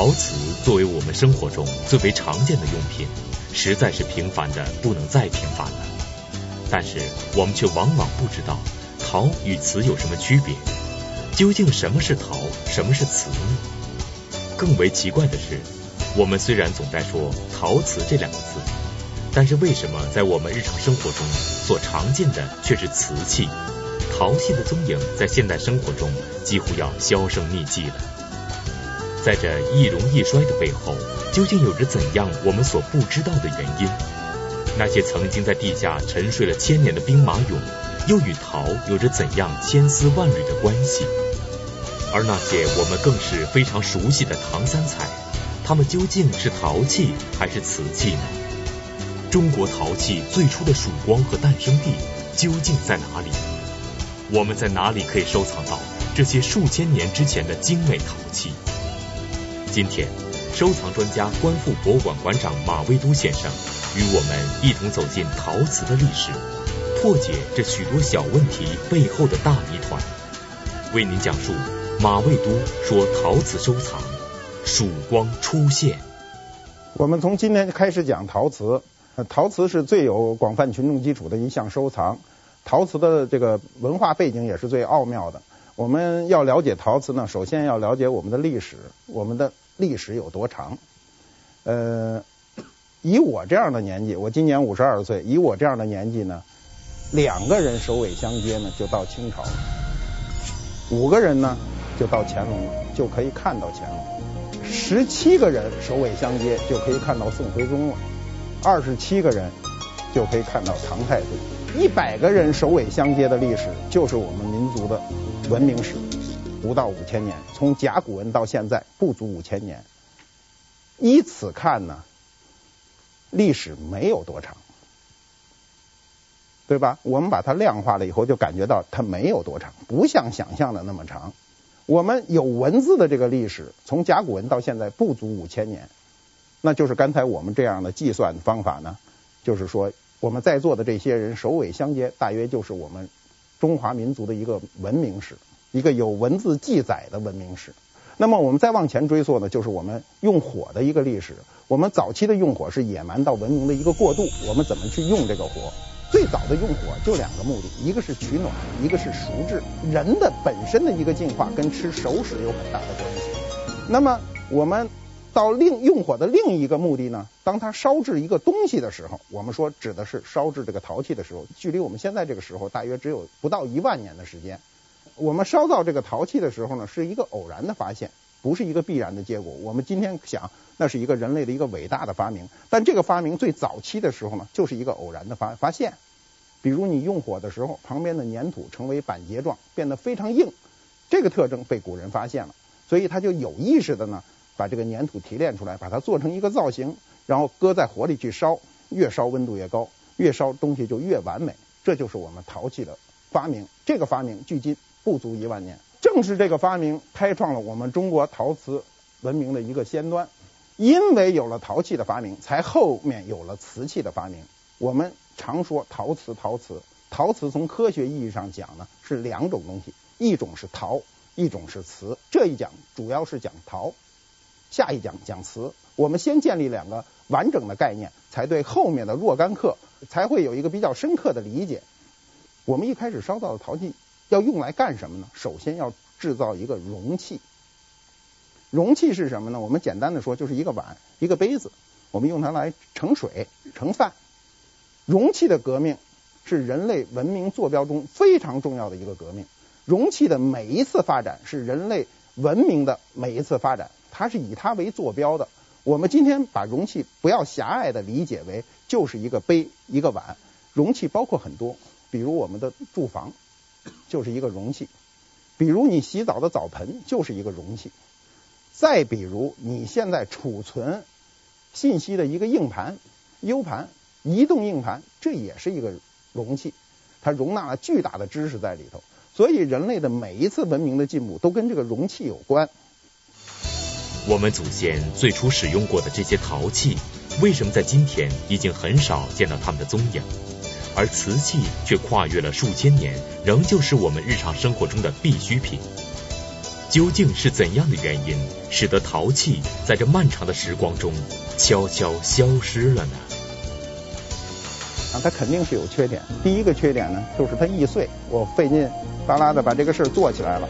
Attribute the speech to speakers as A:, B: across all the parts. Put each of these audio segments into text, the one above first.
A: 陶瓷作为我们生活中最为常见的用品，实在是平凡的不能再平凡了。但是我们却往往不知道陶与瓷有什么区别，究竟什么是陶，什么是瓷呢？更为奇怪的是，我们虽然总在说陶瓷这两个字，但是为什么在我们日常生活中所常见的却是瓷器？陶器的踪影在现代生活中几乎要销声匿迹了。在这易荣易衰的背后，究竟有着怎样我们所不知道的原因？那些曾经在地下沉睡了千年的兵马俑，又与陶有着怎样千丝万缕的关系？而那些我们更是非常熟悉的唐三彩，它们究竟是陶器还是瓷器呢？中国陶器最初的曙光和诞生地究竟在哪里？我们在哪里可以收藏到这些数千年之前的精美陶器？今天，收藏专家观复博物馆馆长马未都先生与我们一同走进陶瓷的历史，破解这许多小问题背后的大谜团，为您讲述马未都说陶瓷收藏曙光出现。
B: 我们从今天开始讲陶瓷，陶瓷是最有广泛群众基础的一项收藏，陶瓷的这个文化背景也是最奥妙的。我们要了解陶瓷呢，首先要了解我们的历史，我们的历史有多长？呃，以我这样的年纪，我今年五十二岁，以我这样的年纪呢，两个人首尾相接呢，就到清朝了；五个人呢，就到乾隆了，就可以看到乾隆；十七个人首尾相接，就可以看到宋徽宗了；二十七个人就可以看到唐太宗；一百个人首尾相接的历史，就是我们民族的。文明史不到五千年，从甲骨文到现在不足五千年。依此看呢，历史没有多长，对吧？我们把它量化了以后，就感觉到它没有多长，不像想象的那么长。我们有文字的这个历史，从甲骨文到现在不足五千年，那就是刚才我们这样的计算方法呢，就是说我们在座的这些人首尾相接，大约就是我们。中华民族的一个文明史，一个有文字记载的文明史。那么我们再往前追溯呢，就是我们用火的一个历史。我们早期的用火是野蛮到文明的一个过渡。我们怎么去用这个火？最早的用火就两个目的，一个是取暖，一个是熟制。人的本身的一个进化跟吃熟食有很大的关系。那么我们。到另用火的另一个目的呢，当它烧制一个东西的时候，我们说指的是烧制这个陶器的时候，距离我们现在这个时候大约只有不到一万年的时间。我们烧造这个陶器的时候呢，是一个偶然的发现，不是一个必然的结果。我们今天想，那是一个人类的一个伟大的发明，但这个发明最早期的时候呢，就是一个偶然的发发现。比如你用火的时候，旁边的粘土成为板结状，变得非常硬，这个特征被古人发现了，所以他就有意识的呢。把这个粘土提炼出来，把它做成一个造型，然后搁在火里去烧，越烧温度越高，越烧东西就越完美。这就是我们陶器的发明。这个发明距今不足一万年，正是这个发明开创了我们中国陶瓷文明的一个先端。因为有了陶器的发明，才后面有了瓷器的发明。我们常说陶瓷，陶瓷，陶瓷从科学意义上讲呢，是两种东西，一种是陶，一种是瓷。这一讲主要是讲陶。下一讲讲瓷，我们先建立两个完整的概念，才对后面的若干课才会有一个比较深刻的理解。我们一开始烧造的陶器要用来干什么呢？首先要制造一个容器。容器是什么呢？我们简单的说，就是一个碗、一个杯子，我们用它来盛水、盛饭。容器的革命是人类文明坐标中非常重要的一个革命。容器的每一次发展是人类文明的每一次发展。它是以它为坐标的。我们今天把容器不要狭隘的理解为就是一个杯、一个碗。容器包括很多，比如我们的住房就是一个容器，比如你洗澡的澡盆就是一个容器，再比如你现在储存信息的一个硬盘、U 盘、移动硬盘，这也是一个容器，它容纳了巨大的知识在里头。所以人类的每一次文明的进步都跟这个容器有关。
A: 我们祖先最初使用过的这些陶器，为什么在今天已经很少见到它们的踪影？而瓷器却跨越了数千年，仍旧是我们日常生活中的必需品。究竟是怎样的原因，使得陶器在这漫长的时光中悄悄消失了呢？
B: 啊，它肯定是有缺点。第一个缺点呢，就是它易碎。我费劲巴拉的把这个事儿做起来了，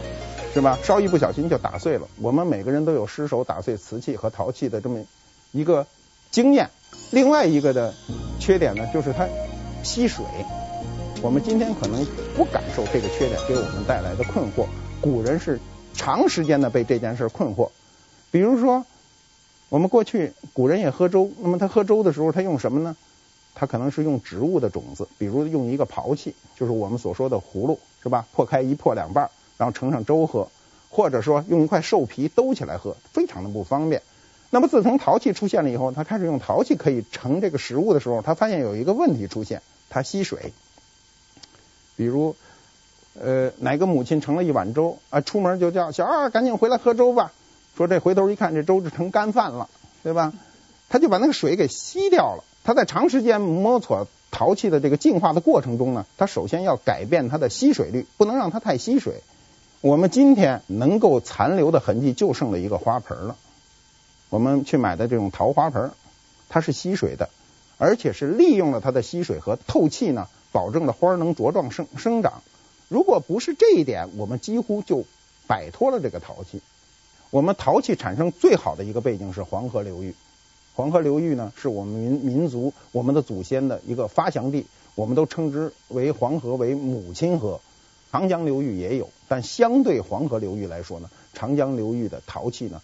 B: 是吧？稍一不小心就打碎了。我们每个人都有失手打碎瓷器和陶器的这么一个经验。另外一个的缺点呢，就是它吸水。我们今天可能不感受这个缺点给我们带来的困惑，古人是长时间的被这件事困惑。比如说，我们过去古人也喝粥，那么他喝粥的时候，他用什么呢？他可能是用植物的种子，比如用一个刨器，就是我们所说的葫芦，是吧？破开一破两半，然后盛上粥喝，或者说用一块兽皮兜起来喝，非常的不方便。那么自从陶器出现了以后，他开始用陶器可以盛这个食物的时候，他发现有一个问题出现，它吸水。比如，呃，哪个母亲盛了一碗粥啊，出门就叫小二赶紧回来喝粥吧。说这回头一看，这粥就成干饭了，对吧？他就把那个水给吸掉了。他在长时间摸索陶器的这个进化的过程中呢，他首先要改变它的吸水率，不能让它太吸水。我们今天能够残留的痕迹就剩了一个花盆了。我们去买的这种陶花盆，它是吸水的，而且是利用了它的吸水和透气呢。保证了花能茁壮生生长。如果不是这一点，我们几乎就摆脱了这个陶器。我们陶器产生最好的一个背景是黄河流域。黄河流域呢，是我们民民族、我们的祖先的一个发祥地。我们都称之为黄河为母亲河。长江流域也有，但相对黄河流域来说呢，长江流域的陶器呢，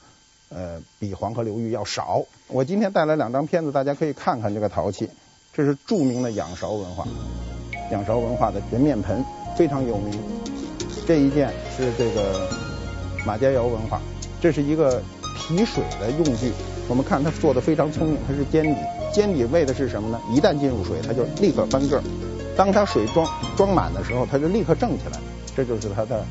B: 呃，比黄河流域要少。我今天带来两张片子，大家可以看看这个陶器。这是著名的仰韶文化。仰韶文化的人面盆非常有名，这一件是这个马家窑文化，这是一个提水的用具。我们看它做的非常聪明，它是尖底，尖底为的是什么呢？一旦进入水，它就立刻翻个儿。当它水装装满的时候，它就立刻正起来，这就是它的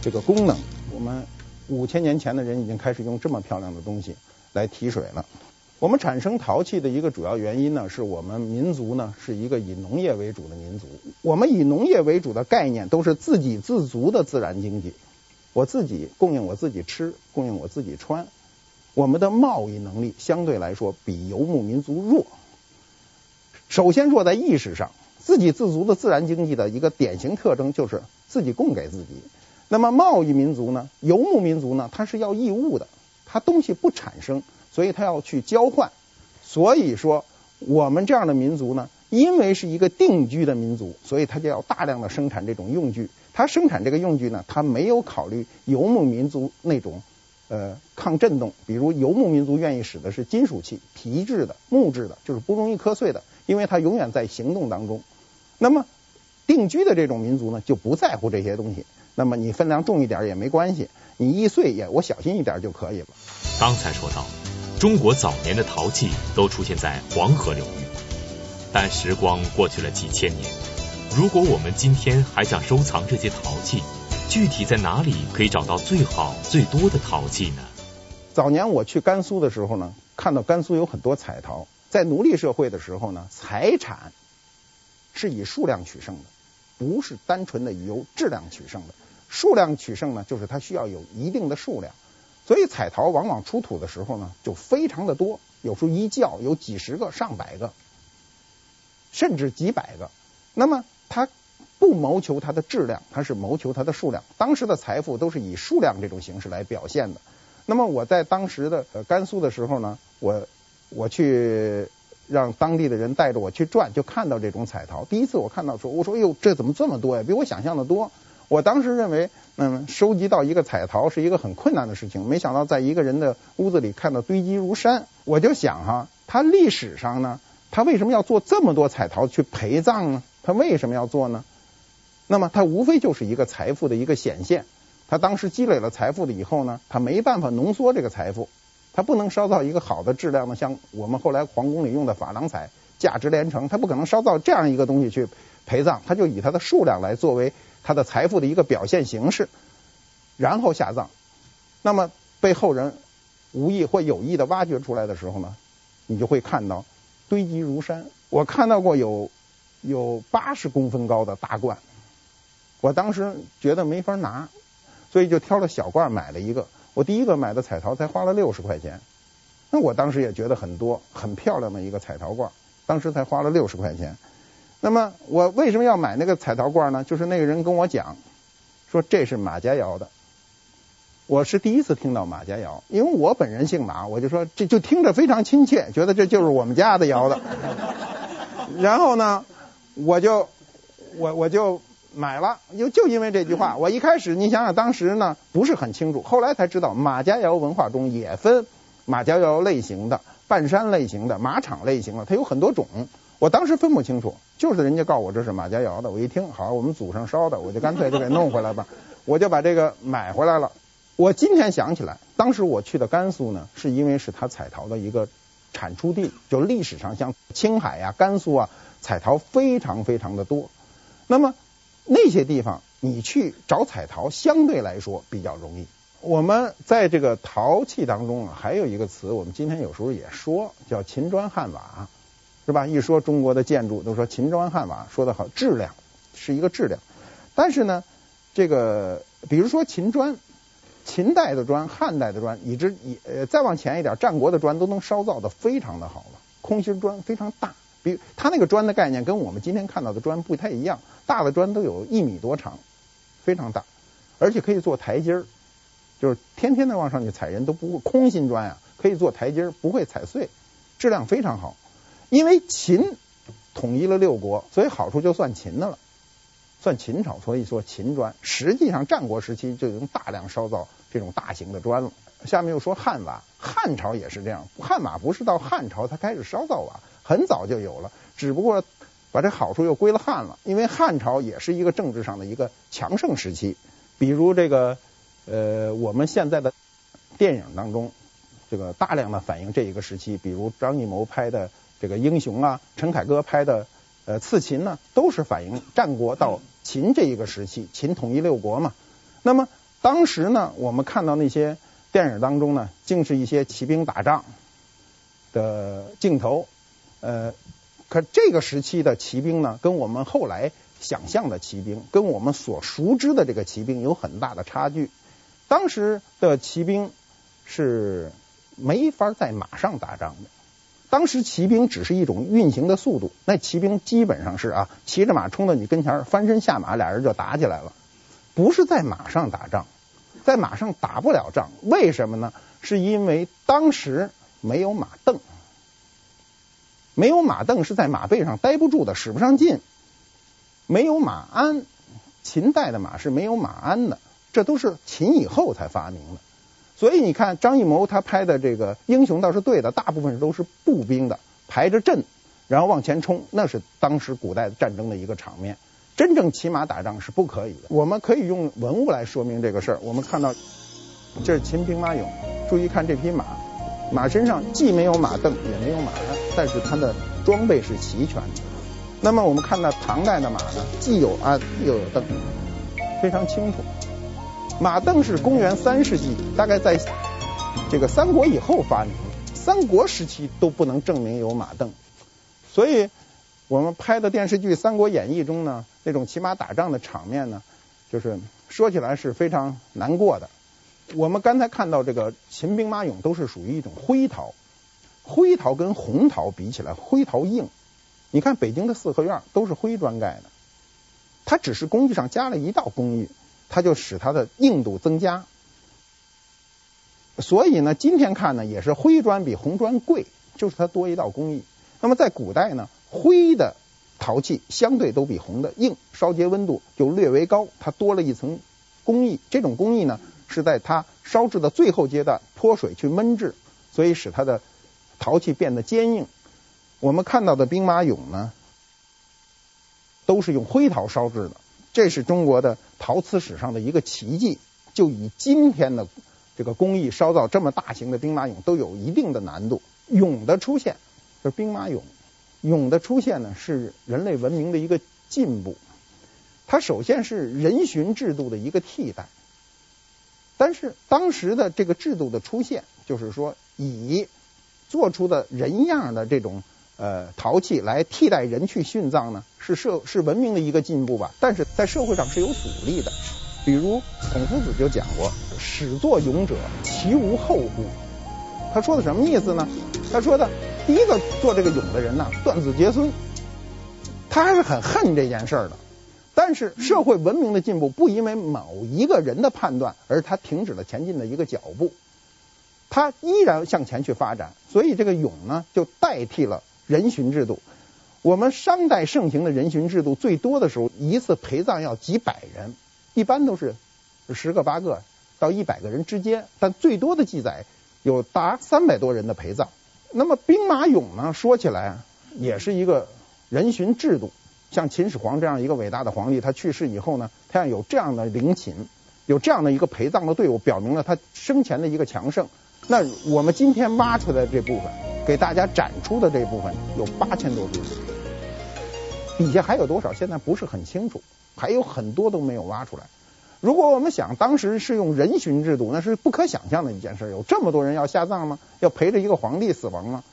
B: 这个功能。我们五千年前的人已经开始用这么漂亮的东西来提水了。我们产生陶器的一个主要原因呢，是我们民族呢是一个以农业为主的民族。我们以农业为主的概念都是自给自足的自然经济，我自己供应我自己吃，供应我自己穿。我们的贸易能力相对来说比游牧民族弱。首先弱在意识上，自给自足的自然经济的一个典型特征就是自己供给自己。那么贸易民族呢，游牧民族呢，它是要义务的，它东西不产生。所以它要去交换，所以说我们这样的民族呢，因为是一个定居的民族，所以它就要大量的生产这种用具。它生产这个用具呢，它没有考虑游牧民族那种呃抗震动，比如游牧民族愿意使的是金属器、皮质的、木质的，就是不容易磕碎的，因为它永远在行动当中。那么定居的这种民族呢，就不在乎这些东西。那么你分量重一点也没关系，你易碎也我小心一点就可以了。
A: 刚才说到。中国早年的陶器都出现在黄河流域，但时光过去了几千年，如果我们今天还想收藏这些陶器，具体在哪里可以找到最好最多的陶器呢？
B: 早年我去甘肃的时候呢，看到甘肃有很多彩陶。在奴隶社会的时候呢，财产是以数量取胜的，不是单纯的由质量取胜的。数量取胜呢，就是它需要有一定的数量。所以彩陶往往出土的时候呢，就非常的多，有时候一窖有几十个、上百个，甚至几百个。那么它不谋求它的质量，它是谋求它的数量。当时的财富都是以数量这种形式来表现的。那么我在当时的呃甘肃的时候呢，我我去让当地的人带着我去转，就看到这种彩陶。第一次我看到说，我说哎呦，这怎么这么多呀？比我想象的多。我当时认为，嗯，收集到一个彩陶是一个很困难的事情。没想到在一个人的屋子里看到堆积如山，我就想哈，他历史上呢，他为什么要做这么多彩陶去陪葬呢？他为什么要做呢？那么他无非就是一个财富的一个显现。他当时积累了财富了以后呢，他没办法浓缩这个财富，他不能烧造一个好的质量的，像我们后来皇宫里用的珐琅彩，价值连城，他不可能烧造这样一个东西去陪葬，他就以它的数量来作为。他的财富的一个表现形式，然后下葬，那么被后人无意或有意的挖掘出来的时候呢，你就会看到堆积如山。我看到过有有八十公分高的大罐，我当时觉得没法拿，所以就挑了小罐买了一个。我第一个买的彩陶才花了六十块钱，那我当时也觉得很多，很漂亮的一个彩陶罐，当时才花了六十块钱。那么我为什么要买那个彩陶罐呢？就是那个人跟我讲，说这是马家窑的。我是第一次听到马家窑，因为我本人姓马，我就说这就听着非常亲切，觉得这就是我们家的窑的。然后呢，我就我我就买了，就就因为这句话。我一开始你想想，当时呢不是很清楚，后来才知道马家窑文化中也分马家窑类型的、半山类型的、马场类型的，它有很多种。我当时分不清楚，就是人家告诉我这是马家窑的，我一听好，我们祖上烧的，我就干脆就给弄回来吧，我就把这个买回来了。我今天想起来，当时我去的甘肃呢，是因为是它彩陶的一个产出地，就历史上像青海呀、甘肃啊，彩陶非常非常的多。那么那些地方你去找彩陶，相对来说比较容易。我们在这个陶器当中啊，还有一个词，我们今天有时候也说叫秦砖汉瓦，是吧？一说中国的建筑，都说秦砖汉瓦，说的好，质量是一个质量。但是呢，这个比如说秦砖。秦代的砖、汉代的砖，以至以呃再往前一点，战国的砖都能烧造的非常的好了。空心砖非常大，比它那个砖的概念跟我们今天看到的砖不太一样，大的砖都有一米多长，非常大，而且可以做台阶儿，就是天天的往上去踩人都不会。空心砖啊，可以做台阶儿，不会踩碎，质量非常好。因为秦统一了六国，所以好处就算秦的了。算秦朝，所以说秦砖实际上战国时期就已经大量烧造这种大型的砖了。下面又说汉瓦，汉朝也是这样，汉瓦不是到汉朝才开始烧造瓦，很早就有了，只不过把这好处又归了汉了。因为汉朝也是一个政治上的一个强盛时期，比如这个呃我们现在的电影当中，这个大量的反映这一个时期，比如张艺谋拍的这个英雄啊，陈凯歌拍的。呃，刺秦呢，都是反映战国到秦这一个时期，秦统一六国嘛。那么当时呢，我们看到那些电影当中呢，竟是一些骑兵打仗的镜头。呃，可这个时期的骑兵呢，跟我们后来想象的骑兵，跟我们所熟知的这个骑兵有很大的差距。当时的骑兵是没法在马上打仗的。当时骑兵只是一种运行的速度，那骑兵基本上是啊，骑着马冲到你跟前，翻身下马，俩人就打起来了。不是在马上打仗，在马上打不了仗，为什么呢？是因为当时没有马镫，没有马镫是在马背上待不住的，使不上劲。没有马鞍，秦代的马是没有马鞍的，这都是秦以后才发明的。所以你看张艺谋他拍的这个英雄倒是对的，大部分都是步兵的排着阵，然后往前冲，那是当时古代战争的一个场面。真正骑马打仗是不可以的。我们可以用文物来说明这个事儿。我们看到这是秦兵马俑，注意看这匹马，马身上既没有马镫也没有马鞍，但是它的装备是齐全的。那么我们看到唐代的马呢，既有鞍又有镫，非常清楚。马镫是公元三世纪，大概在这个三国以后发明的。三国时期都不能证明有马镫，所以我们拍的电视剧《三国演义》中呢，那种骑马打仗的场面呢，就是说起来是非常难过的。我们刚才看到这个秦兵马俑都是属于一种灰陶，灰陶跟红陶比起来，灰陶硬。你看北京的四合院都是灰砖盖的，它只是工艺上加了一道工艺。它就使它的硬度增加，所以呢，今天看呢也是灰砖比红砖贵，就是它多一道工艺。那么在古代呢，灰的陶器相对都比红的硬，烧结温度就略微高，它多了一层工艺。这种工艺呢是在它烧制的最后阶段泼水去焖制，所以使它的陶器变得坚硬。我们看到的兵马俑呢，都是用灰陶烧制的。这是中国的陶瓷史上的一个奇迹。就以今天的这个工艺烧造这么大型的兵马俑都有一定的难度。俑的出现，就是兵马俑，俑的出现呢是人类文明的一个进步。它首先是人殉制度的一个替代，但是当时的这个制度的出现，就是说以做出的人样的这种。呃，陶器来替代人去殉葬呢，是社是文明的一个进步吧，但是在社会上是有阻力的。比如孔夫子就讲过，始作俑者，其无后乎？他说的什么意思呢？他说的第一个做这个俑的人呢，断子绝孙，他还是很恨这件事儿的。但是社会文明的进步不因为某一个人的判断而他停止了前进的一个脚步，他依然向前去发展。所以这个俑呢，就代替了人殉制度。我们商代盛行的人殉制度，最多的时候一次陪葬要几百人，一般都是十个八个到一百个人之间，但最多的记载有达三百多人的陪葬。那么兵马俑呢，说起来也是一个人殉制度。像秦始皇这样一个伟大的皇帝，他去世以后呢，他要有这样的陵寝，有这样的一个陪葬的队伍，表明了他生前的一个强盛。那我们今天挖出来这部分，给大家展出的这部分有八千多尊，底下还有多少？现在不是很清楚，还有很多都没有挖出来。如果我们想当时是用人殉制度，那是不可想象的一件事。有这么多人要下葬吗？要陪着一个皇帝死亡吗？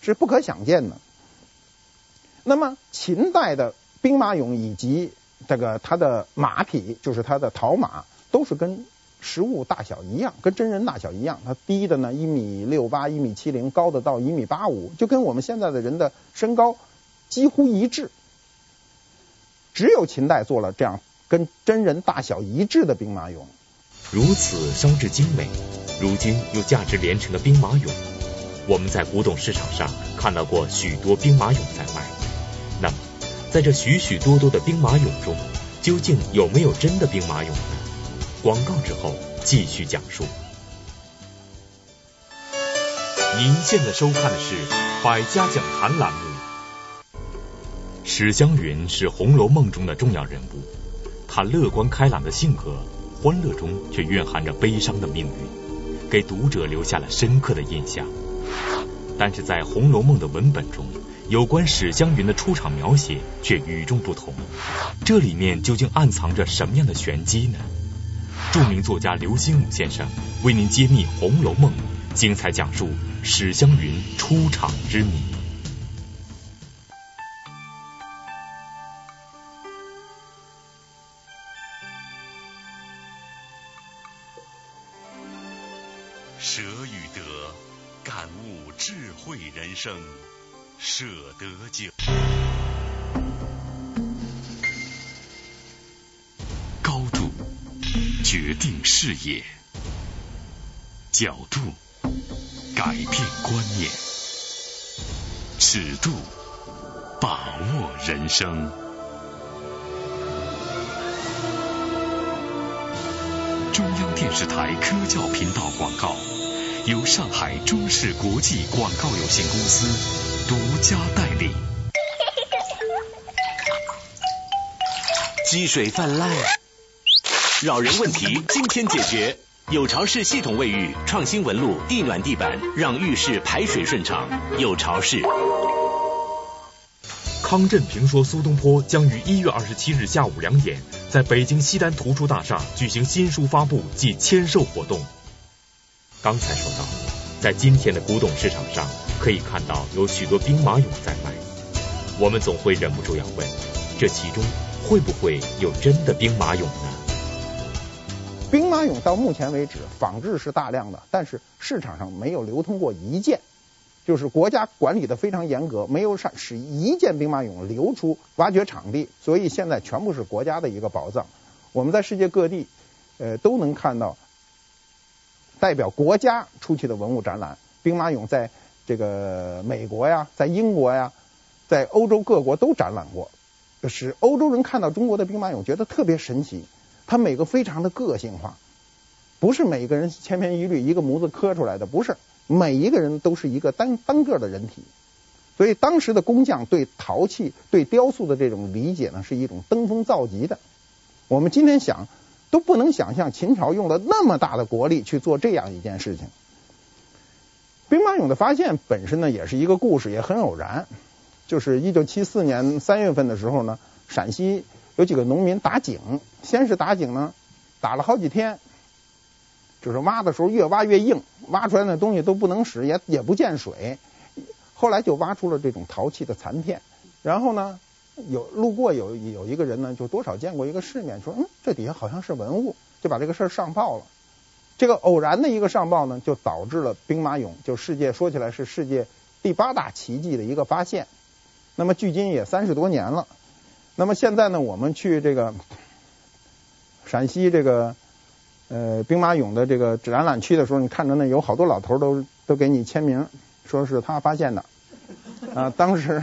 B: 是不可想见的。那么秦代的兵马俑以及这个他的马匹，就是他的陶马，都是跟实物大小一样，跟真人大小一样。它低的呢一米六八、一米七零，高的到一米八五，就跟我们现在的人的身高几乎一致。只有秦代做了这样跟真人大小一致的兵马俑。
A: 如此烧制精美，如今又价值连城的兵马俑，我们在古董市场上看到过许多兵马俑在卖。那么，在这许许多多的兵马俑中，究竟有没有真的兵马俑呢？广告之后继续讲述。您现在收看的是《百家讲坛》栏目。史湘云是《红楼梦》中的重要人物，她乐观开朗的性格，欢乐中却蕴含着悲伤的命运，给读者留下了深刻的印象。但是在《红楼梦》的文本中，有关史湘云的出场描写却与众不同，这里面究竟暗藏着什么样的玄机呢？著名作家刘心武先生为您揭秘《红楼梦》，精彩讲述史湘云出场之谜。
C: 舍与得，感悟智慧人生。舍得酒，决定视野，角度改变观念，尺度把握人生。中央电视台科教频道广告，由上海中视国际广告有限公司。独家代理。积水泛滥，扰人问题今天解决。有巢氏系统卫浴，创新纹路，地暖地板，让浴室排水顺畅。有巢氏。
A: 康震评说苏东坡将于一月二十七日下午两点，在北京西单图书大厦举行新书发布暨签售活动。刚才说到，在今天的古董市场上。可以看到有许多兵马俑在卖，我们总会忍不住要问：这其中会不会有真的兵马俑呢？
B: 兵马俑到目前为止仿制是大量的，但是市场上没有流通过一件，就是国家管理的非常严格，没有使使一件兵马俑流出挖掘场地，所以现在全部是国家的一个宝藏。我们在世界各地呃都能看到代表国家出去的文物展览，兵马俑在。这个美国呀，在英国呀，在欧洲各国都展览过，使欧洲人看到中国的兵马俑觉得特别神奇。它每个非常的个性化，不是每个人千篇一律一个模子刻出来的，不是每一个人都是一个单单个的人体。所以当时的工匠对陶器、对雕塑的这种理解呢，是一种登峰造极的。我们今天想都不能想象秦朝用了那么大的国力去做这样一件事情。兵马俑的发现本身呢，也是一个故事，也很偶然。就是一九七四年三月份的时候呢，陕西有几个农民打井，先是打井呢，打了好几天，就是挖的时候越挖越硬，挖出来的东西都不能使，也也不见水。后来就挖出了这种陶器的残片。然后呢，有路过有有一个人呢，就多少见过一个世面，说嗯，这底下好像是文物，就把这个事儿上报了。这个偶然的一个上报呢，就导致了兵马俑，就世界说起来是世界第八大奇迹的一个发现。那么距今也三十多年了。那么现在呢，我们去这个陕西这个呃兵马俑的这个展览区的时候，你看着那有好多老头都都给你签名，说是他发现的啊。当时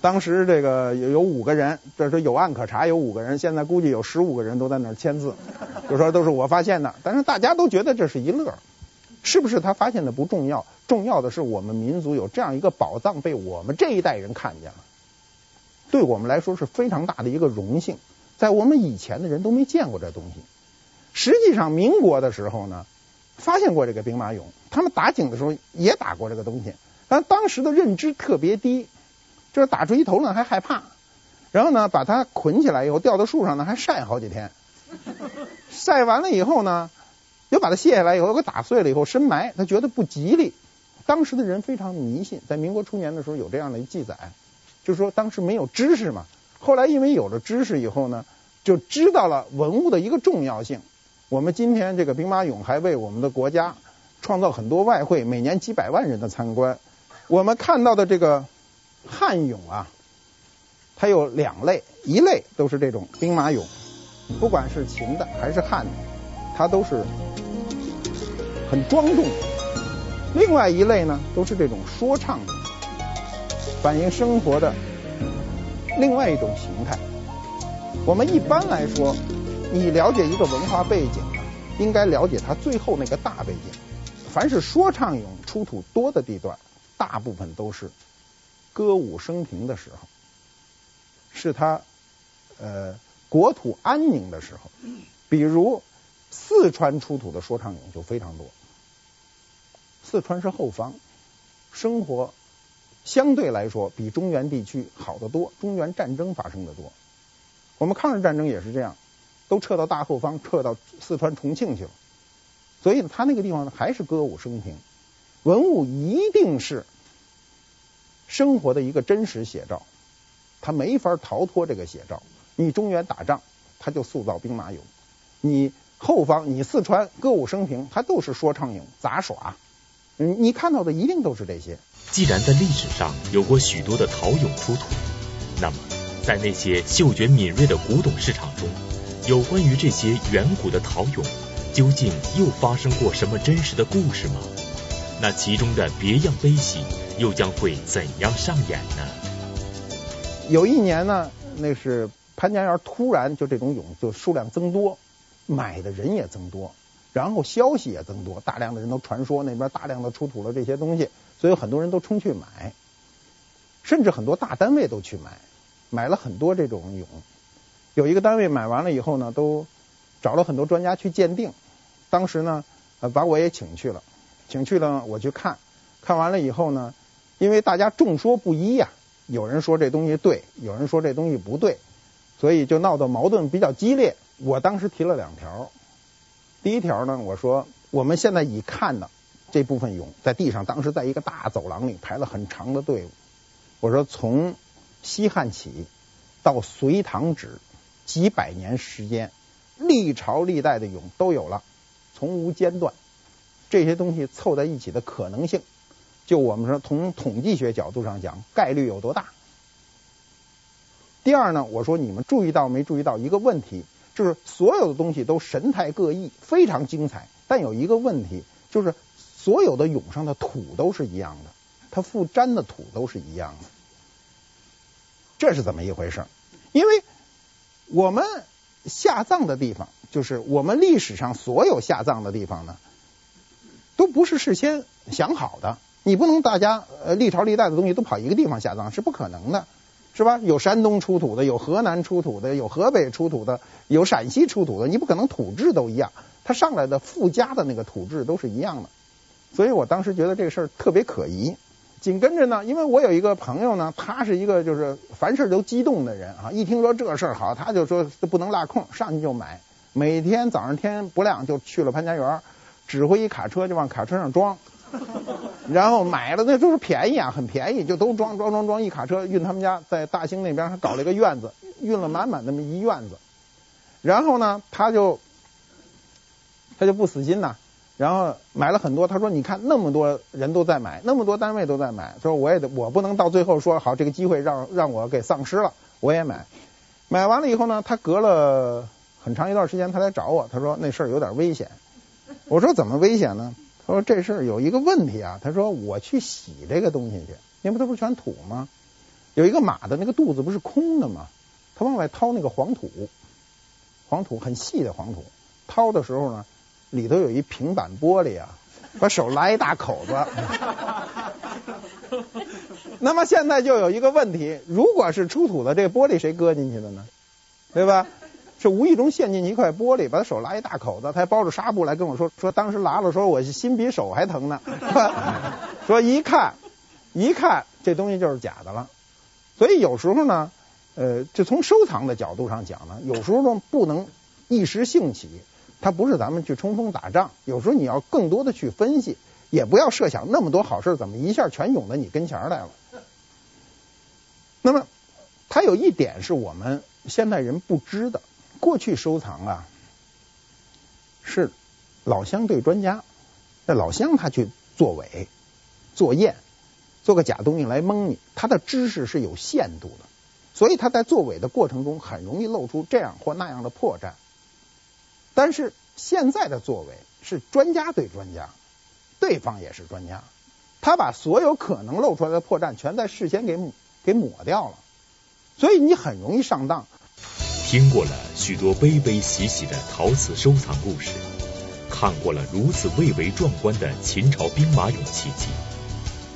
B: 当时这个有有五个人，这是有案可查，有五个人，现在估计有十五个人都在那儿签字。就说都是我发现的，但是大家都觉得这是一乐，是不是他发现的不重要？重要的是我们民族有这样一个宝藏被我们这一代人看见了，对我们来说是非常大的一个荣幸。在我们以前的人都没见过这东西。实际上，民国的时候呢，发现过这个兵马俑，他们打井的时候也打过这个东西，但当时的认知特别低，就是打出一头呢还害怕，然后呢把它捆起来以后吊到树上呢还晒好几天。晒完了以后呢，又把它卸下来以后，又给打碎了以后深埋，他觉得不吉利。当时的人非常迷信，在民国初年的时候有这样的记载，就是说当时没有知识嘛。后来因为有了知识以后呢，就知道了文物的一个重要性。我们今天这个兵马俑还为我们的国家创造很多外汇，每年几百万人的参观。我们看到的这个汉俑啊，它有两类，一类都是这种兵马俑。不管是秦的还是汉的，它都是很庄重的。另外一类呢，都是这种说唱的，反映生活的另外一种形态。我们一般来说，你了解一个文化背景呢，应该了解它最后那个大背景。凡是说唱俑出土多的地段，大部分都是歌舞升平的时候，是它呃。国土安宁的时候，比如四川出土的说唱俑就非常多。四川是后方，生活相对来说比中原地区好得多，中原战争发生的多。我们抗日战争也是这样，都撤到大后方，撤到四川重庆去了。所以呢，他那个地方呢还是歌舞升平，文物一定是生活的一个真实写照，他没法逃脱这个写照。你中原打仗，他就塑造兵马俑；你后方，你四川歌舞升平，他都是说唱俑杂耍。嗯，你看到的一定都是这些。
A: 既然在历史上有过许多的陶俑出土，那么在那些嗅觉敏锐的古董市场中，有关于这些远古的陶俑，究竟又发生过什么真实的故事吗？那其中的别样悲喜，又将会怎样上演呢？
B: 有一年呢，那是。潘家园突然就这种俑就数量增多，买的人也增多，然后消息也增多，大量的人都传说那边大量的出土了这些东西，所以很多人都冲去买，甚至很多大单位都去买，买了很多这种俑。有一个单位买完了以后呢，都找了很多专家去鉴定。当时呢，呃，把我也请去了，请去了我去看，看完了以后呢，因为大家众说不一呀，有人说这东西对，有人说这东西不对。所以就闹得矛盾比较激烈。我当时提了两条，第一条呢，我说我们现在已看的这部分俑在地上，当时在一个大走廊里排了很长的队伍。我说从西汉起到隋唐止几百年时间，历朝历代的俑都有了，从无间断。这些东西凑在一起的可能性，就我们说从统计学角度上讲，概率有多大？第二呢，我说你们注意到没注意到一个问题，就是所有的东西都神态各异，非常精彩。但有一个问题，就是所有的俑上的土都是一样的，它附粘的土都是一样的，这是怎么一回事？因为我们下葬的地方，就是我们历史上所有下葬的地方呢，都不是事先想好的。你不能大家呃历朝历代的东西都跑一个地方下葬，是不可能的。是吧？有山东出土的，有河南出土的，有河北出土的，有陕西出土的。你不可能土质都一样，它上来的附加的那个土质都是一样的。所以我当时觉得这个事儿特别可疑。紧跟着呢，因为我有一个朋友呢，他是一个就是凡事都激动的人啊，一听说这事儿好，他就说不能落空，上去就买。每天早上天不亮就去了潘家园，指挥一卡车就往卡车上装。然后买了那都是便宜啊，很便宜，就都装装装装一卡车运他们家，在大兴那边还搞了一个院子，运了满满那么一院子。然后呢，他就他就不死心呐，然后买了很多。他说：“你看那么多人都在买，那么多单位都在买，说我也得，我不能到最后说好这个机会让让我给丧失了，我也买。买完了以后呢，他隔了很长一段时间，他来找我，他说那事儿有点危险。我说怎么危险呢？他说这事儿有一个问题啊。他说我去洗这个东西去，因为它不是全土吗？有一个马的那个肚子不是空的吗？他往外掏那个黄土，黄土很细的黄土，掏的时候呢。”里头有一平板玻璃啊，把手拉一大口子。那么现在就有一个问题，如果是出土的这个玻璃，谁搁进去的呢？对吧？是无意中陷进去一块玻璃，把他手拉一大口子，他还包着纱布来跟我说，说当时拉的时候我心比手还疼呢。说一看，一看这东西就是假的了。所以有时候呢，呃，就从收藏的角度上讲呢，有时候呢不能一时兴起。它不是咱们去冲锋打仗，有时候你要更多的去分析，也不要设想那么多好事怎么一下全涌到你跟前来了。那么，它有一点是我们现代人不知的，过去收藏啊，是老乡对专家，那老乡他去作伪、作验，做个假东西来蒙你，他的知识是有限度的，所以他在作伪的过程中很容易露出这样或那样的破绽。但是现在的作为是专家对专家，对方也是专家，他把所有可能露出来的破绽全在事先给给抹掉了，所以你很容易上当。
A: 听过了许多悲悲喜喜的陶瓷收藏故事，看过了如此蔚为壮观的秦朝兵马俑奇迹，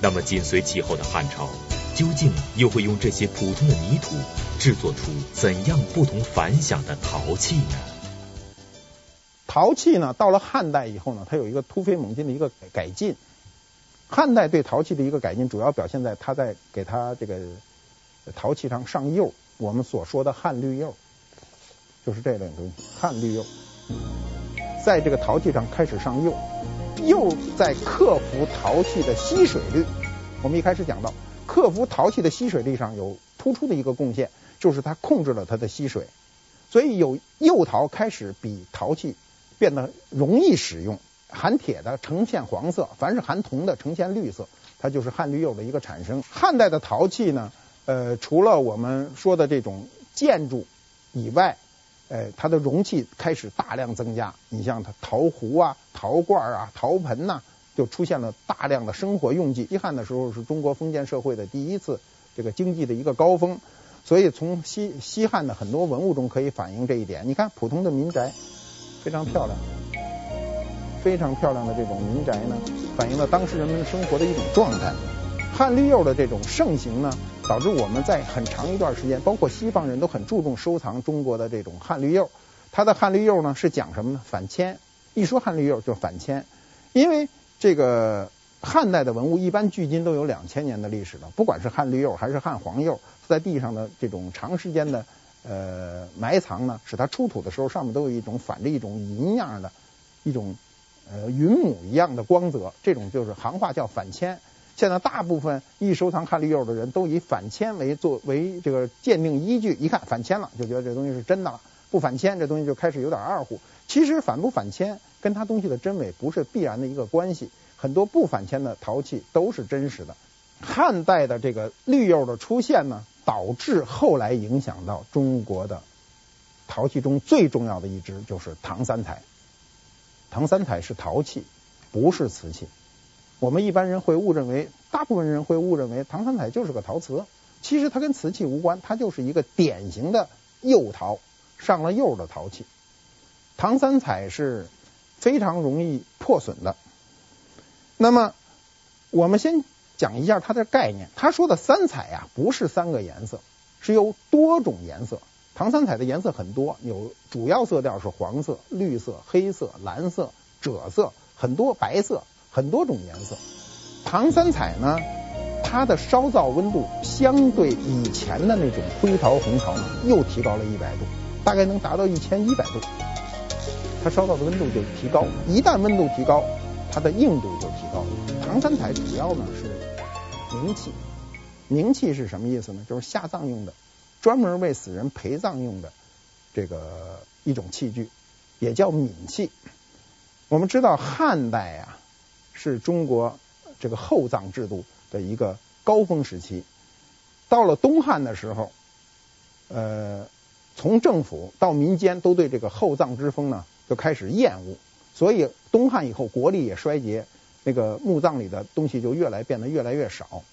A: 那么紧随其后的汉朝，究竟又会用这些普通的泥土制作出怎样不同凡响的陶器呢？
B: 陶器呢，到了汉代以后呢，它有一个突飞猛进的一个改进。汉代对陶器的一个改进，主要表现在它在给它这个陶器上上釉，我们所说的汉绿釉，就是这类东西，汉绿釉，在这个陶器上开始上釉，釉在克服陶器的吸水率。我们一开始讲到，克服陶器的吸水率上有突出的一个贡献，就是它控制了它的吸水，所以有釉陶开始比陶器。变得容易使用，含铁的呈现黄色，凡是含铜的呈现绿色，它就是汉绿釉的一个产生。汉代的陶器呢，呃，除了我们说的这种建筑以外，呃，它的容器开始大量增加。你像它陶壶啊、陶罐啊、陶盆呐、就出现了大量的生活用具。西汉的时候是中国封建社会的第一次这个经济的一个高峰，所以从西西汉的很多文物中可以反映这一点。你看普通的民宅。非常漂亮，非常漂亮的这种民宅呢，反映了当时人们生活的一种状态。汉绿釉的这种盛行呢，导致我们在很长一段时间，包括西方人都很注重收藏中国的这种汉绿釉。它的汉绿釉呢是讲什么呢？反迁。一说汉绿釉就反迁，因为这个汉代的文物一般距今都有两千年的历史了，不管是汉绿釉还是汉黄釉，在地上的这种长时间的。呃，埋藏呢，使它出土的时候上面都有一种反着一种银样的，一种呃云母一样的光泽，这种就是行话叫反铅。现在大部分一收藏汉绿釉的人都以反铅为作为这个鉴定依据，一看反铅了就觉得这东西是真的了，不反铅这东西就开始有点二乎。其实反不反铅跟它东西的真伪不是必然的一个关系，很多不反铅的陶器都是真实的。汉代的这个绿釉的出现呢，导致后来影响到中国的陶器中最重要的一支就是唐三彩。唐三彩是陶器，不是瓷器。我们一般人会误认为，大部分人会误认为唐三彩就是个陶瓷，其实它跟瓷器无关，它就是一个典型的釉陶，上了釉的陶器。唐三彩是非常容易破损的。那么我们先。讲一下它的概念。他说的三彩呀，不是三个颜色，是有多种颜色。唐三彩的颜色很多，有主要色调是黄色、绿色、黑色、蓝色、赭色，很多白色，很多种颜色。唐三彩呢，它的烧造温度相对以前的那种灰陶、红陶呢，又提高了一百度，大概能达到一千一百度。它烧造的温度就提高，一旦温度提高，它的硬度就提高了。唐三彩主要呢是。冥器，冥器是什么意思呢？就是下葬用的，专门为死人陪葬用的这个一种器具，也叫冥器。我们知道汉代啊，是中国这个厚葬制度的一个高峰时期。到了东汉的时候，呃，从政府到民间都对这个厚葬之风呢就开始厌恶，所以东汉以后国力也衰竭，那个墓葬里的东西就越来变得越来越少。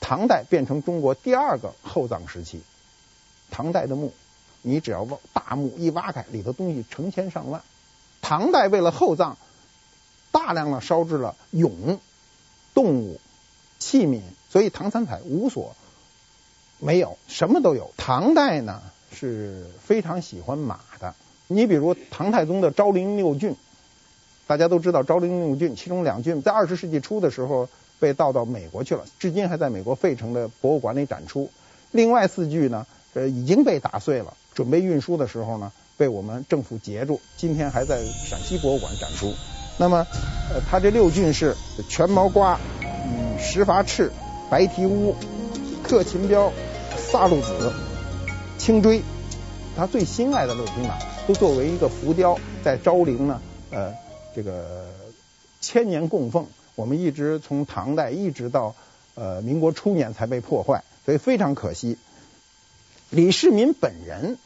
B: 唐代变成中国第二个厚葬时期。唐代的墓，你只要挖大墓一挖开，里头东西成千上万。唐代为了厚葬，大量的烧制了俑、动物、器皿，所以唐三彩无所没有，什么都有。唐代呢是非常喜欢马的，你比如唐太宗的昭陵六骏，大家都知道昭陵六骏，其中两骏在二十世纪初的时候被盗到美国去了，至今还在美国费城的博物馆里展出。另外四骏呢，呃，已经被打碎了，准备运输的时候呢，被我们政府截住，今天还在陕西博物馆展出。那么，呃，他这六骏是全毛瓜、嗯，石伐赤、白蹄乌、克勤标、萨路子、青锥，他最心爱的六匹马，都作为一个浮雕，在昭陵呢，呃，这个千年供奉。我们一直从唐代一直到呃民国初年才被破坏，所以非常可惜。李世民本人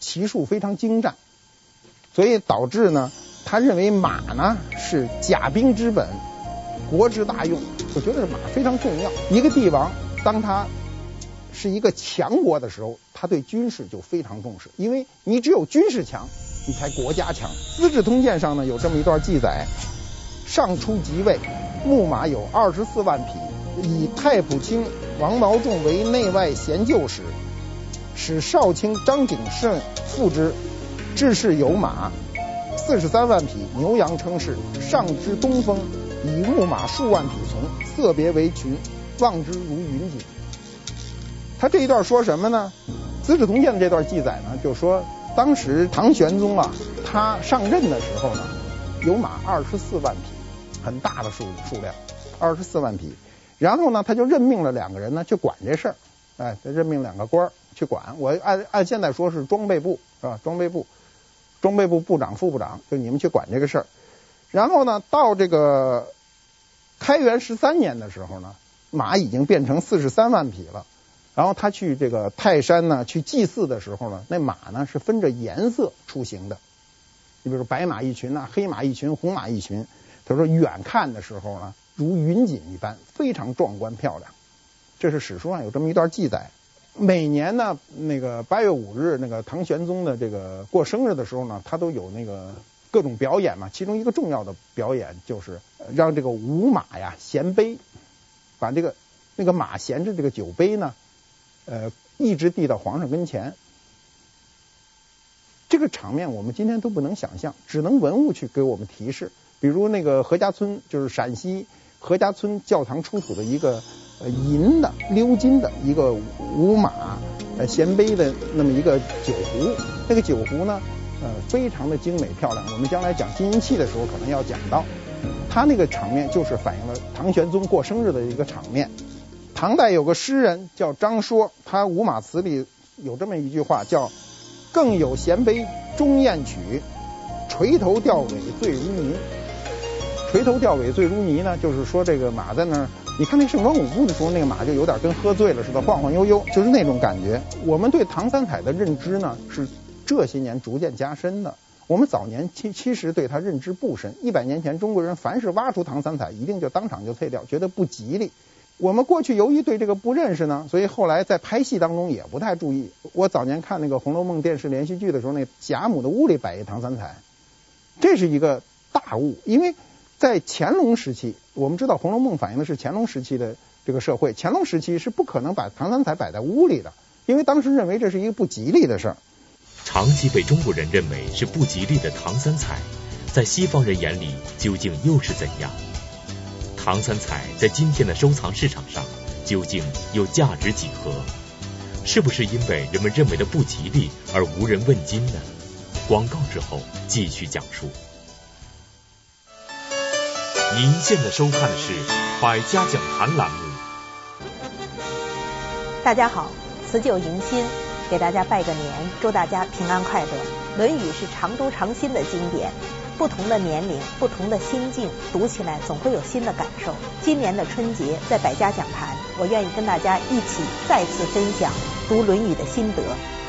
B: 骑术非常精湛，所以导致呢，他认为马呢是甲兵之本，国之大用。我觉得马非常重要。一个帝王当他是一个强国的时候，他对军事就非常重视，因为你只有军事强，你才国家强。《资治通鉴》上呢有这么一段记载：上初即位，木马有二十四万匹，以太仆卿王毛仲为内外贤旧使。使少卿张景慎赋之，治世有马四十三万匹，牛羊称是。上之东风，以木马数万匹从，色别为群，望之如云锦。他这一段说什么呢？《资治通鉴》的这段记载呢，就说当时唐玄宗啊，他上任的时候呢，有马二十四万匹，很大的数数量，二十四万匹。然后呢，他就任命了两个人呢，去管这事儿。哎，任命两个官儿。去管我按按现在说是装备部是吧？装备部，装备部部长、副部长，就你们去管这个事儿。然后呢，到这个开元十三年的时候呢，马已经变成四十三万匹了。然后他去这个泰山呢，去祭祀的时候呢，那马呢是分着颜色出行的。你比如说白马一群呐，黑马一群，红马一群。他说远看的时候呢，如云锦一般，非常壮观漂亮。这是史书上有这么一段记载。每年呢，那个八月五日，那个唐玄宗的这个过生日的时候呢，他都有那个各种表演嘛。其中一个重要的表演就是让这个舞马呀衔杯，把这个那个马衔着这个酒杯呢，呃，一直递到皇上跟前。这个场面我们今天都不能想象，只能文物去给我们提示。比如那个何家村，就是陕西何家村教堂出土的一个。呃，银的鎏金的一个舞马呃衔杯的那么一个酒壶，那个酒壶呢，呃，非常的精美漂亮。我们将来讲金银器的时候，可能要讲到，它那个场面就是反映了唐玄宗过生日的一个场面。唐代有个诗人叫张说，他《五马词》里有这么一句话，叫“更有衔杯终宴曲，垂头吊尾醉如泥”。垂头吊尾醉如泥呢，就是说这个马在那儿。你看那盛装舞步的时候，那个马就有点跟喝醉了似的，晃晃悠悠，就是那种感觉。我们对唐三彩的认知呢，是这些年逐渐加深的。我们早年其其实对它认知不深。一百年前，中国人凡是挖出唐三彩，一定就当场就退掉，觉得不吉利。我们过去由于对这个不认识呢，所以后来在拍戏当中也不太注意。我早年看那个《红楼梦》电视连续剧的时候，那贾母的屋里摆一唐三彩，这是一个大误，因为。在乾隆时期，我们知道《红楼梦》反映的是乾隆时期的这个社会。乾隆时期是不可能把唐三彩摆在屋里的，因为当时认为这是一个不吉利的事儿。
A: 长期被中国人认为是不吉利的唐三彩，在西方人眼里究竟又是怎样？唐三彩在今天的收藏市场上究竟又价值几何？是不是因为人们认为的不吉利而无人问津呢？广告之后继续讲述。您现在收看的是《百家讲坛》栏目。
D: 大家好，辞旧迎新，给大家拜个年，祝大家平安快乐。《论语》是常读常新的经典，不同的年龄、不同的心境，读起来总会有新的感受。今年的春节在百家讲坛，我愿意跟大家一起再次分享读《论语》的心得，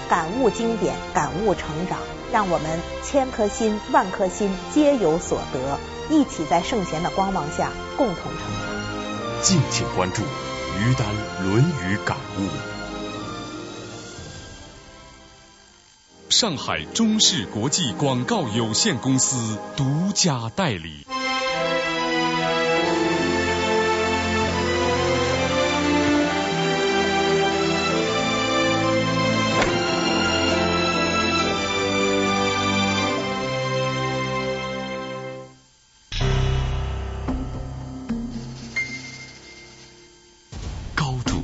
D: 感悟经典，感悟成长，让我们千颗心、万颗心皆有所得，一起在圣贤的光芒下共同成长。
A: 敬请关注于丹《论语感悟》。
E: 上海中视国际广告有限公司独家代理。
A: 高度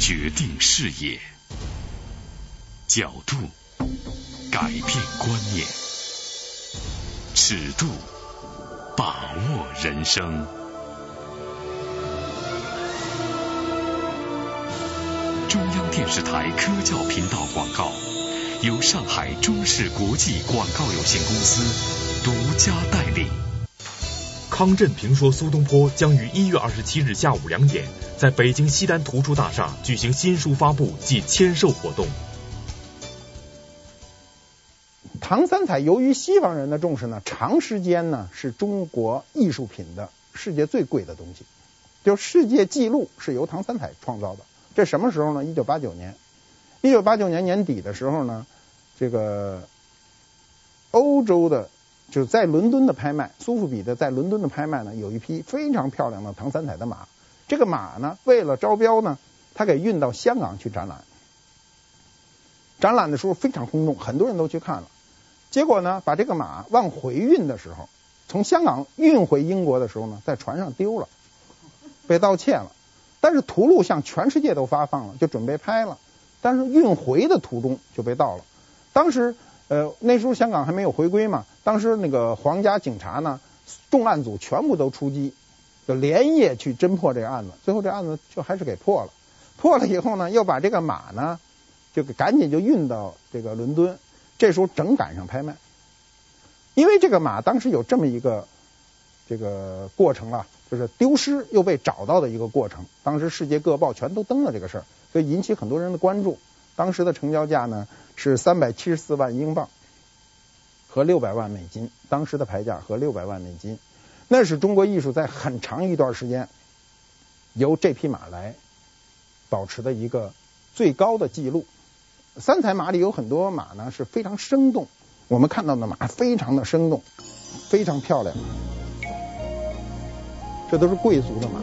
A: 决定视野，角度。改变观念，尺度把握人生。中央电视台科教频道广告，由上海中视国际广告有限公司独家代理。康震评说苏东坡将于一月二十七日下午两点，在北京西单图书大厦举行新书发布暨签售活动。
B: 唐三彩由于西方人的重视呢，长时间呢是中国艺术品的世界最贵的东西。就世界纪录是由唐三彩创造的。这什么时候呢？一九八九年，一九八九年年底的时候呢，这个欧洲的就是在伦敦的拍卖，苏富比的在伦敦的拍卖呢，有一匹非常漂亮的唐三彩的马。这个马呢，为了招标呢，他给运到香港去展览。展览的时候非常轰动，很多人都去看了。结果呢，把这个马往回运的时候，从香港运回英国的时候呢，在船上丢了，被盗窃了。但是图录向全世界都发放了，就准备拍了。但是运回的途中就被盗了。当时呃那时候香港还没有回归嘛，当时那个皇家警察呢，重案组全部都出击，就连夜去侦破这个案子。最后这案子就还是给破了。破了以后呢，又把这个马呢，就赶紧就运到这个伦敦。这时候正赶上拍卖，因为这个马当时有这么一个这个过程啊，就是丢失又被找到的一个过程。当时世界各报全都登了这个事儿，所以引起很多人的关注。当时的成交价呢是三百七十四万英镑和六百万美金，当时的牌价和六百万美金，那是中国艺术在很长一段时间由这匹马来保持的一个最高的记录。三彩马里有很多马呢是非常生动，我们看到的马非常的生动，非常漂亮。这都是贵族的马，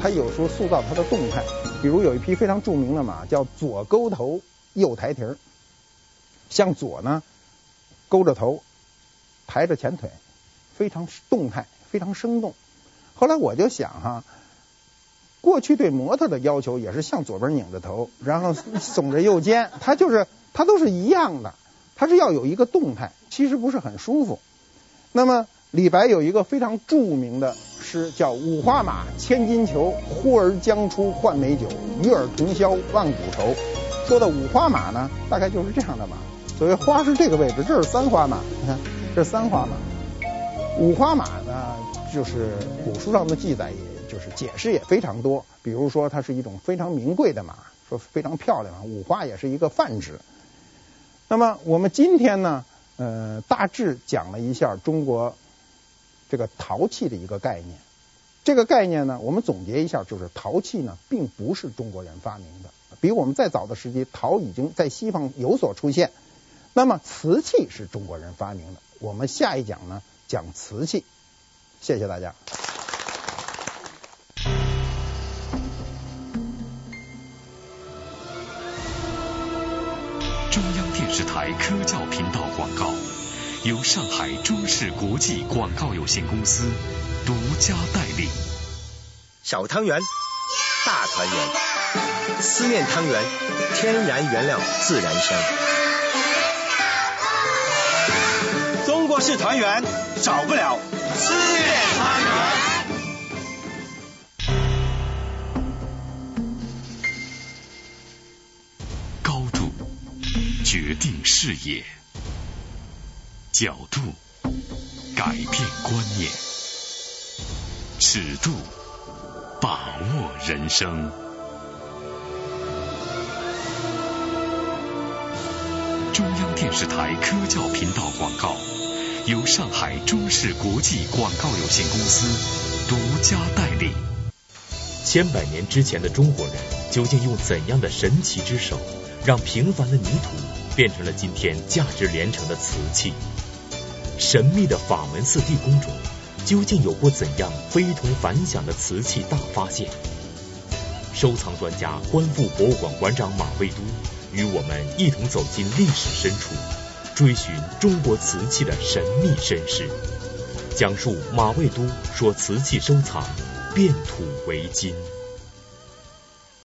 B: 它有时候塑造它的动态。比如有一匹非常著名的马叫左勾头右抬蹄儿，向左呢勾着头，抬着前腿，非常动态，非常生动。后来我就想哈。过去对模特的要求也是向左边拧着头，然后耸着右肩，它就是它都是一样的，它是要有一个动态，其实不是很舒服。那么李白有一个非常著名的诗叫“五花马，千金裘，呼儿将出换美酒，与尔同销万古愁”。说的五花马呢，大概就是这样的马。所谓花是这个位置，这是三花马，你看这是三花马。五花马呢，就是古书上的记载也。解释也非常多，比如说它是一种非常名贵的马，说非常漂亮，五花也是一个泛指。那么我们今天呢，呃，大致讲了一下中国这个陶器的一个概念。这个概念呢，我们总结一下，就是陶器呢并不是中国人发明的，比我们再早的时期，陶已经在西方有所出现。那么瓷器是中国人发明的，我们下一讲呢讲瓷器。谢谢大家。
A: 台科教频道广告，由上海中视国际广告有限公司独家代理。
F: 小汤圆，大团圆，思念汤圆，天然原料自然香。中国式团圆，少不了思念汤圆。
A: 决定视野，角度
C: 改变观念，尺度把握人生。中央电视台科教频道广告，由上海中视国际广告有限公司独家代理。
A: 千百年之前的中国人究竟用怎样的神奇之手，让平凡的泥土变成了今天价值连城的瓷器？神秘的法门寺地宫中究竟有过怎样非同凡响的瓷器大发现？收藏专家、观复博物馆馆长马未都与我们一同走进历史深处，追寻中国瓷器的神秘身世，讲述马未都说瓷器收藏变土为金。